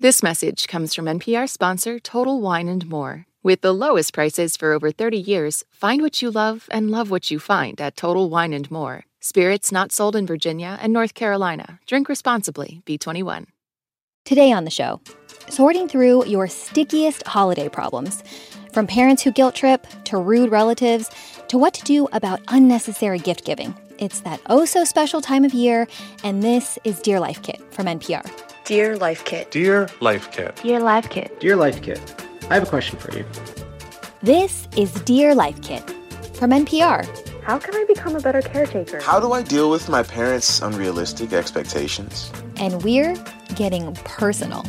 This message comes from NPR sponsor Total Wine and More. With the lowest prices for over 30 years, find what you love and love what you find at Total Wine and More. Spirits not sold in Virginia and North Carolina. Drink responsibly. B21. Today on the show, sorting through your stickiest holiday problems. From parents who guilt trip to rude relatives to what to do about unnecessary gift giving. It's that oh so special time of year, and this is Dear Life Kit from NPR. Dear Life Kit. Dear Life Kit. Dear Life Kit. Dear Life Kit. I have a question for you. This is Dear Life Kit from NPR. How can I become a better caretaker? How do I deal with my parents' unrealistic expectations? And we're getting personal.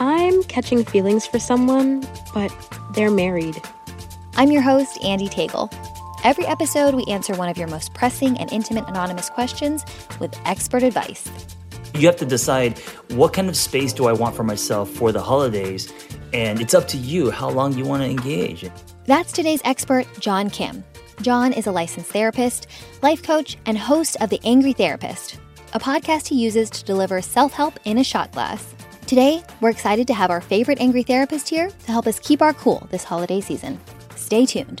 I'm catching feelings for someone, but they're married. I'm your host, Andee Tagle. Every episode, we answer one of your most pressing and intimate anonymous questions with expert advice. You have to decide what kind of space do I want for myself for the holidays, and it's up to you how long you want to engage. That's today's expert, John Kim. John is a licensed therapist, life coach, and host of The Angry Therapist, a podcast he uses to deliver self help in a shot glass. Today, we're excited to have our favorite angry therapist here to help us keep our cool this holiday season. Stay tuned.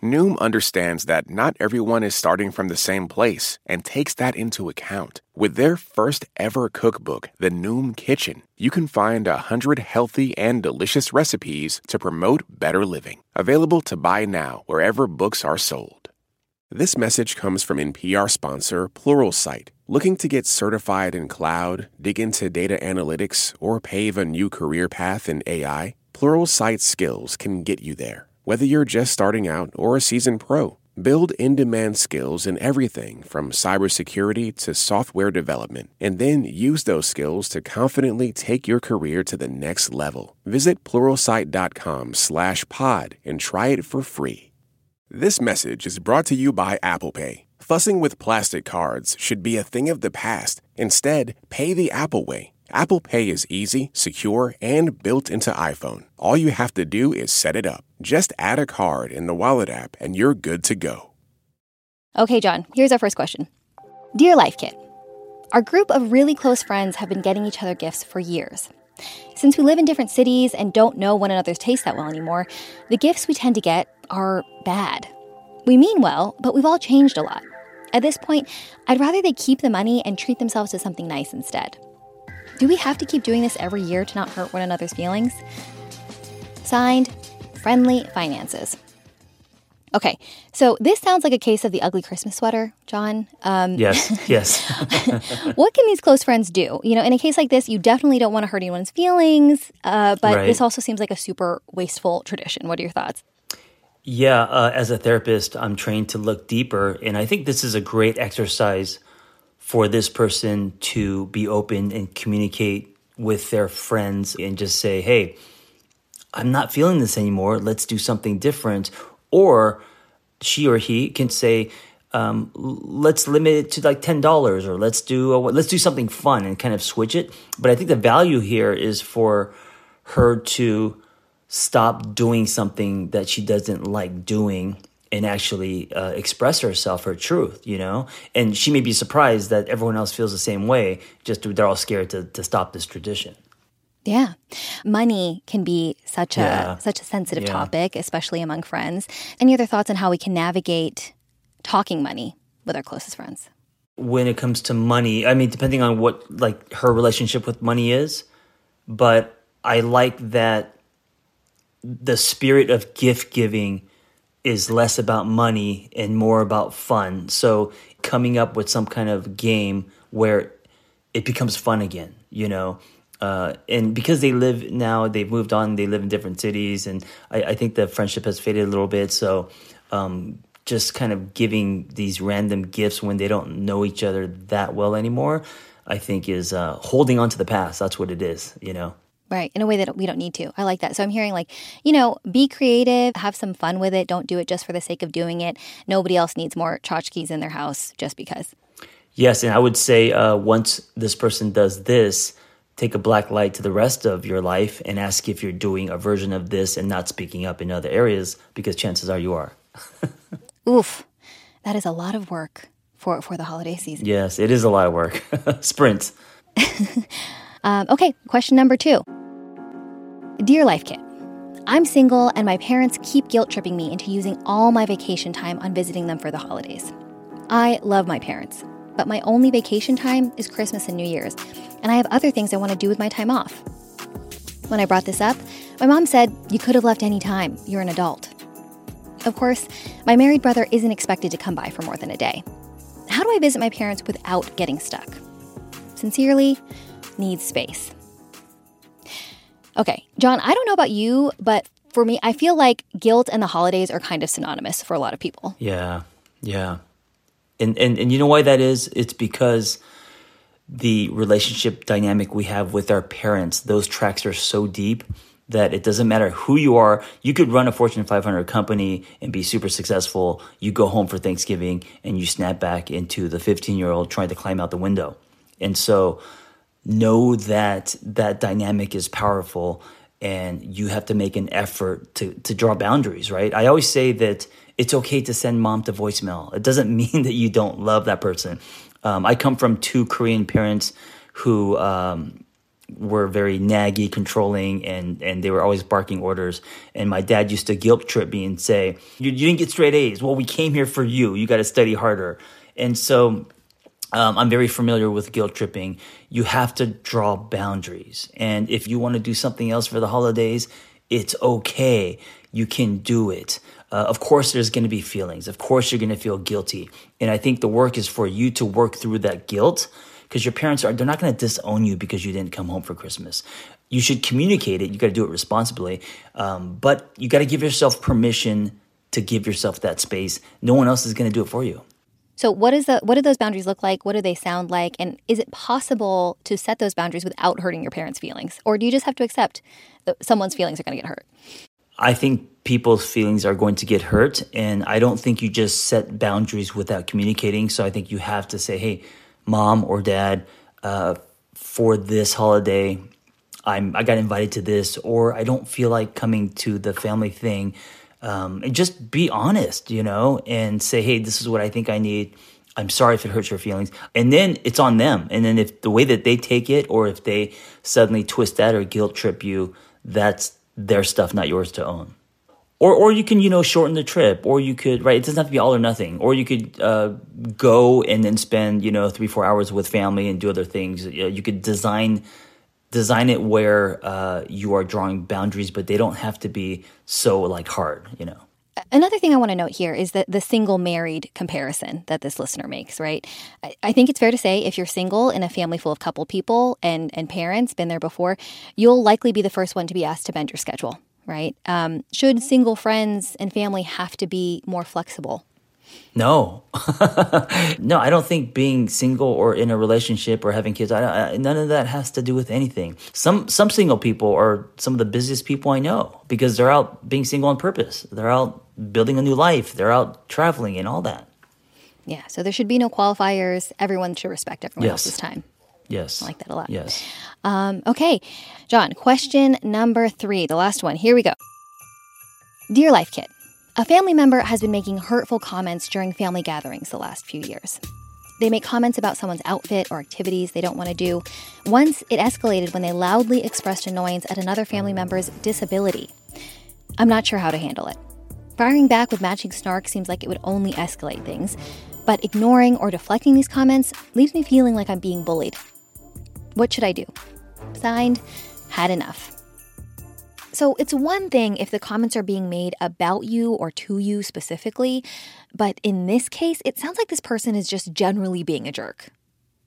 Noom understands that not everyone is starting from the same place and takes that into account. With their first ever cookbook, The Noom Kitchen, you can find a hundred healthy and delicious recipes to promote better living. Available to buy now wherever books are sold. This message comes from NPR sponsor Pluralsight. Looking to get certified in cloud, dig into data analytics, or pave a new career path in AI? Pluralsight skills can get you there. Whether you're just starting out or a seasoned pro, build in demand skills in everything from cybersecurity to software development, and then use those skills to confidently take your career to the next level. Visit pluralsight.com slash pod and try it for free. This message is brought to you by Apple Pay. Fussing with plastic cards should be a thing of the past. Instead, pay the Apple way. Apple Pay is easy, secure, and built into iPhone. All you have to do is set it up. Just add a card in the Wallet app and you're good to go. Okay, John, here's our first question Dear Life Kit, our group of really close friends have been getting each other gifts for years. Since we live in different cities and don't know one another's taste that well anymore, the gifts we tend to get are bad. We mean well, but we've all changed a lot. At this point, I'd rather they keep the money and treat themselves to something nice instead. Do we have to keep doing this every year to not hurt one another's feelings? Signed, Friendly Finances. Okay, so this sounds like a case of the ugly Christmas sweater, John. Um, yes, yes. what can these close friends do? You know, in a case like this, you definitely don't want to hurt anyone's feelings, uh, but right. this also seems like a super wasteful tradition. What are your thoughts? Yeah, uh, as a therapist, I'm trained to look deeper, and I think this is a great exercise for this person to be open and communicate with their friends and just say, hey, I'm not feeling this anymore. Let's do something different. Or she or he can say, um, let's limit it to like ten dollars, or let's do a, let's do something fun and kind of switch it. But I think the value here is for her to stop doing something that she doesn't like doing and actually uh, express herself, her truth, you know? And she may be surprised that everyone else feels the same way, just they're all scared to, to stop this tradition. Yeah. Money can be such a such a sensitive yeah. topic, especially among friends. Any other thoughts on how we can navigate talking money with our closest friends? When it comes to money, I mean depending on what like her relationship with money is, but I like that the spirit of gift giving is less about money and more about fun. So coming up with some kind of game where it becomes fun again, you know, uh, and because they live now, they've moved on. They live in different cities, and I, I think the friendship has faded a little bit. So, um, just kind of giving these random gifts when they don't know each other that well anymore, I think is uh, holding on to the past. That's what it is, you know. Right, in a way that we don't need to. I like that. So I'm hearing like, you know, be creative, have some fun with it. Don't do it just for the sake of doing it. Nobody else needs more tchotchkes in their house just because. Yes, and I would say uh, once this person does this, take a black light to the rest of your life and ask if you're doing a version of this and not speaking up in other areas because chances are you are. Oof, that is a lot of work for for the holiday season. Yes, it is a lot of work. Sprint. um, okay, question number two. Dear Life Kit, I'm single and my parents keep guilt tripping me into using all my vacation time on visiting them for the holidays. I love my parents, but my only vacation time is Christmas and New Year's, and I have other things I want to do with my time off. When I brought this up, my mom said, You could have left any time, you're an adult. Of course, my married brother isn't expected to come by for more than a day. How do I visit my parents without getting stuck? Sincerely, needs space. Okay, John, I don't know about you, but for me, I feel like guilt and the holidays are kind of synonymous for a lot of people. Yeah, yeah. And, and, and you know why that is? It's because the relationship dynamic we have with our parents, those tracks are so deep that it doesn't matter who you are. You could run a Fortune 500 company and be super successful. You go home for Thanksgiving and you snap back into the 15 year old trying to climb out the window. And so know that that dynamic is powerful and you have to make an effort to, to draw boundaries, right? I always say that it's okay to send mom to voicemail. It doesn't mean that you don't love that person. Um, I come from two Korean parents who um, were very naggy, controlling, and and they were always barking orders. And my dad used to guilt trip me and say, "You, you didn't get straight A's. Well, we came here for you. You got to study harder." And so. Um, I'm very familiar with guilt tripping. You have to draw boundaries. And if you want to do something else for the holidays, it's okay. You can do it. Uh, of course, there's going to be feelings. Of course, you're going to feel guilty. And I think the work is for you to work through that guilt because your parents are they're not going to disown you because you didn't come home for christmas you should communicate it you got to do it responsibly um, but you got to give yourself permission to give yourself that space no one else is going to do it for you so what is the what do those boundaries look like what do they sound like and is it possible to set those boundaries without hurting your parents feelings or do you just have to accept that someone's feelings are going to get hurt I think people's feelings are going to get hurt. And I don't think you just set boundaries without communicating. So I think you have to say, hey, mom or dad, uh, for this holiday, I'm I got invited to this, or I don't feel like coming to the family thing. Um, and just be honest, you know, and say, hey, this is what I think I need. I'm sorry if it hurts your feelings. And then it's on them. And then if the way that they take it, or if they suddenly twist that or guilt trip you, that's their stuff, not yours to own or or you can you know shorten the trip or you could right it doesn't have to be all or nothing or you could uh, go and then spend you know three four hours with family and do other things you could design design it where uh, you are drawing boundaries but they don't have to be so like hard you know Another thing I want to note here is that the single married comparison that this listener makes, right? I, I, think it's fair to say if you're single in a family full of couple people and, and parents, been there before, you'll likely be the first one to be asked to bend your schedule, right? Um, should single friends and family have to be more flexible? No, no, I don't think being single or in a relationship or having kids, I, I, none of that has to do with anything. Some some single people are some of the busiest people I know because they're out being single on purpose. They're out building a new life. They're out traveling and all that. Yeah, so there should be no qualifiers. Everyone should respect everyone yes. else's time. Yes. I like that a lot. Yes. Um, okay, John, question number three, the last one. Here we go. Dear Life Kit, a family member has been making hurtful comments during family gatherings the last few years. They make comments about someone's outfit or activities they don't want to do. Once it escalated when they loudly expressed annoyance at another family member's disability. I'm not sure how to handle it. Firing back with matching snark seems like it would only escalate things, but ignoring or deflecting these comments leaves me feeling like I'm being bullied. What should I do? Signed, had enough. So it's one thing if the comments are being made about you or to you specifically, but in this case, it sounds like this person is just generally being a jerk.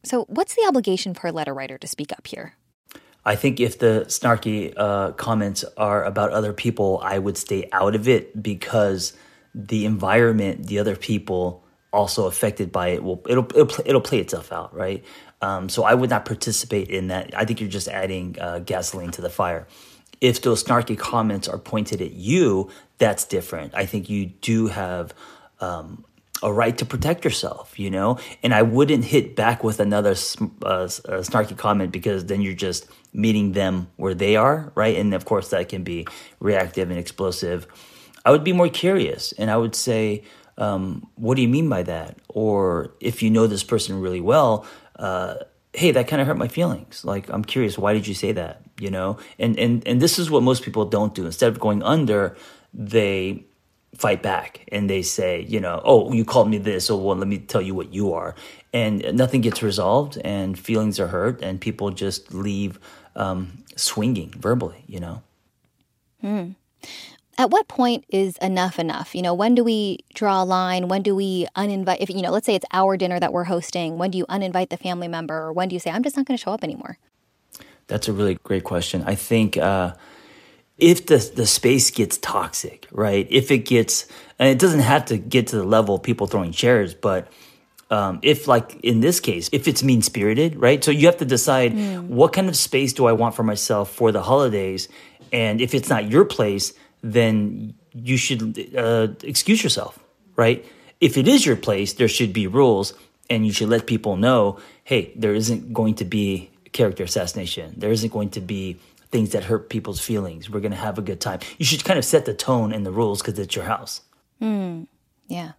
So, what's the obligation for a letter writer to speak up here? I think if the snarky uh, comments are about other people, I would stay out of it because the environment, the other people, also affected by it will it'll it'll, it'll play itself out, right? Um, so I would not participate in that. I think you're just adding uh, gasoline to the fire. If those snarky comments are pointed at you, that's different. I think you do have um, a right to protect yourself, you know? And I wouldn't hit back with another uh, snarky comment because then you're just meeting them where they are, right? And of course, that can be reactive and explosive. I would be more curious and I would say, um, what do you mean by that? Or if you know this person really well, uh, hey, that kind of hurt my feelings. Like, I'm curious, why did you say that? You know? And, and, and this is what most people don't do. Instead of going under, they fight back and they say, you know, oh, you called me this, so well, let me tell you what you are. And nothing gets resolved and feelings are hurt and people just leave um, swinging verbally, you know? Hmm. At what point is enough enough? You know, when do we draw a line? When do we uninvite? If, you know, let's say it's our dinner that we're hosting, when do you uninvite the family member? Or when do you say, I'm just not going to show up anymore? That's a really great question. I think, uh, if the the space gets toxic, right? If it gets, and it doesn't have to get to the level of people throwing chairs, but um, if like in this case, if it's mean spirited, right? So you have to decide mm. what kind of space do I want for myself for the holidays, and if it's not your place, then you should uh, excuse yourself, right? If it is your place, there should be rules, and you should let people know, hey, there isn't going to be character assassination. There isn't going to be things that hurt people's feelings. We're going to have a good time. You should kind of set the tone and the rules because it's your house. Mm, yeah.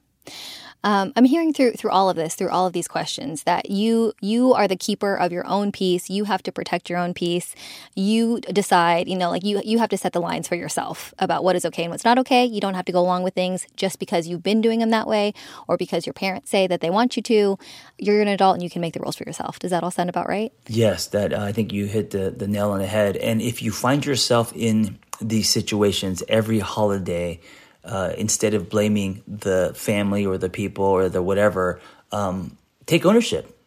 Um, I'm hearing through through all of this, through all of these questions, that you you are the keeper of your own peace. You have to protect your own peace. You decide, you know, like you you have to set the lines for yourself about what is okay and what's not okay. You don't have to go along with things just because you've been doing them that way or because your parents say that they want you to. You're an adult and you can make the rules for yourself. Does that all sound about right? Yes, that uh, I think you hit the the nail on the head. And if you find yourself in these situations every holiday uh, instead of blaming the family or the people or the whatever, um, take ownership.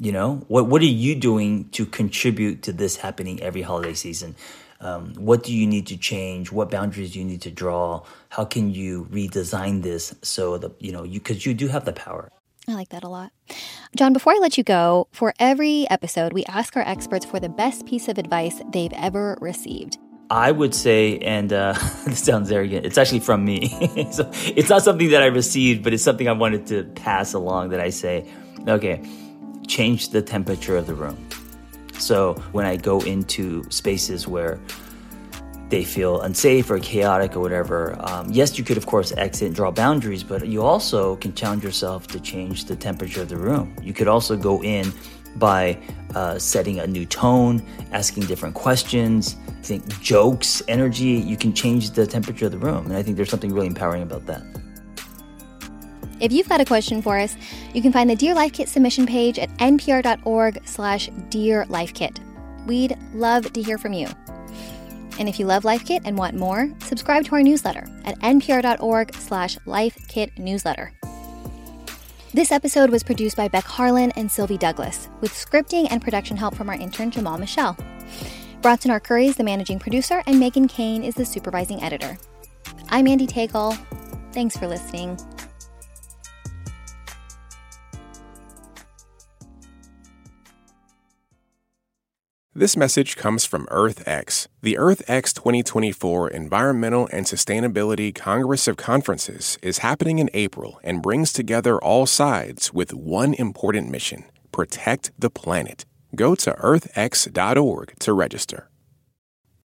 You know, what what are you doing to contribute to this happening every holiday season? Um, what do you need to change? What boundaries do you need to draw? How can you redesign this so that you know you because you do have the power. I like that a lot. John, before I let you go, for every episode, we ask our experts for the best piece of advice they've ever received. I would say, and uh, this sounds arrogant, it's actually from me. so it's not something that I received, but it's something I wanted to pass along that I say, okay, change the temperature of the room. So when I go into spaces where they feel unsafe or chaotic or whatever, um, yes, you could, of course, exit and draw boundaries, but you also can challenge yourself to change the temperature of the room. You could also go in by uh, setting a new tone, asking different questions, I think jokes, energy, you can change the temperature of the room. And I think there's something really empowering about that. If you've got a question for us, you can find the Dear Life Kit submission page at npr.org slash Dear Life Kit. We'd love to hear from you. And if you love Life Kit and want more, subscribe to our newsletter at npr.org slash Life Kit newsletter. This episode was produced by Beck Harlan and Sylvie Douglas, with scripting and production help from our intern Jamal Michelle. Bronson Arcuri is the managing producer, and Meghan Keane is the supervising editor. I'm Andee Tagle. Thanks for listening. This message comes from EarthX. The EarthX 2024 Environmental and Sustainability Congress of Conferences is happening in April and brings together all sides with one important mission protect the planet. Go to earthx.org to register.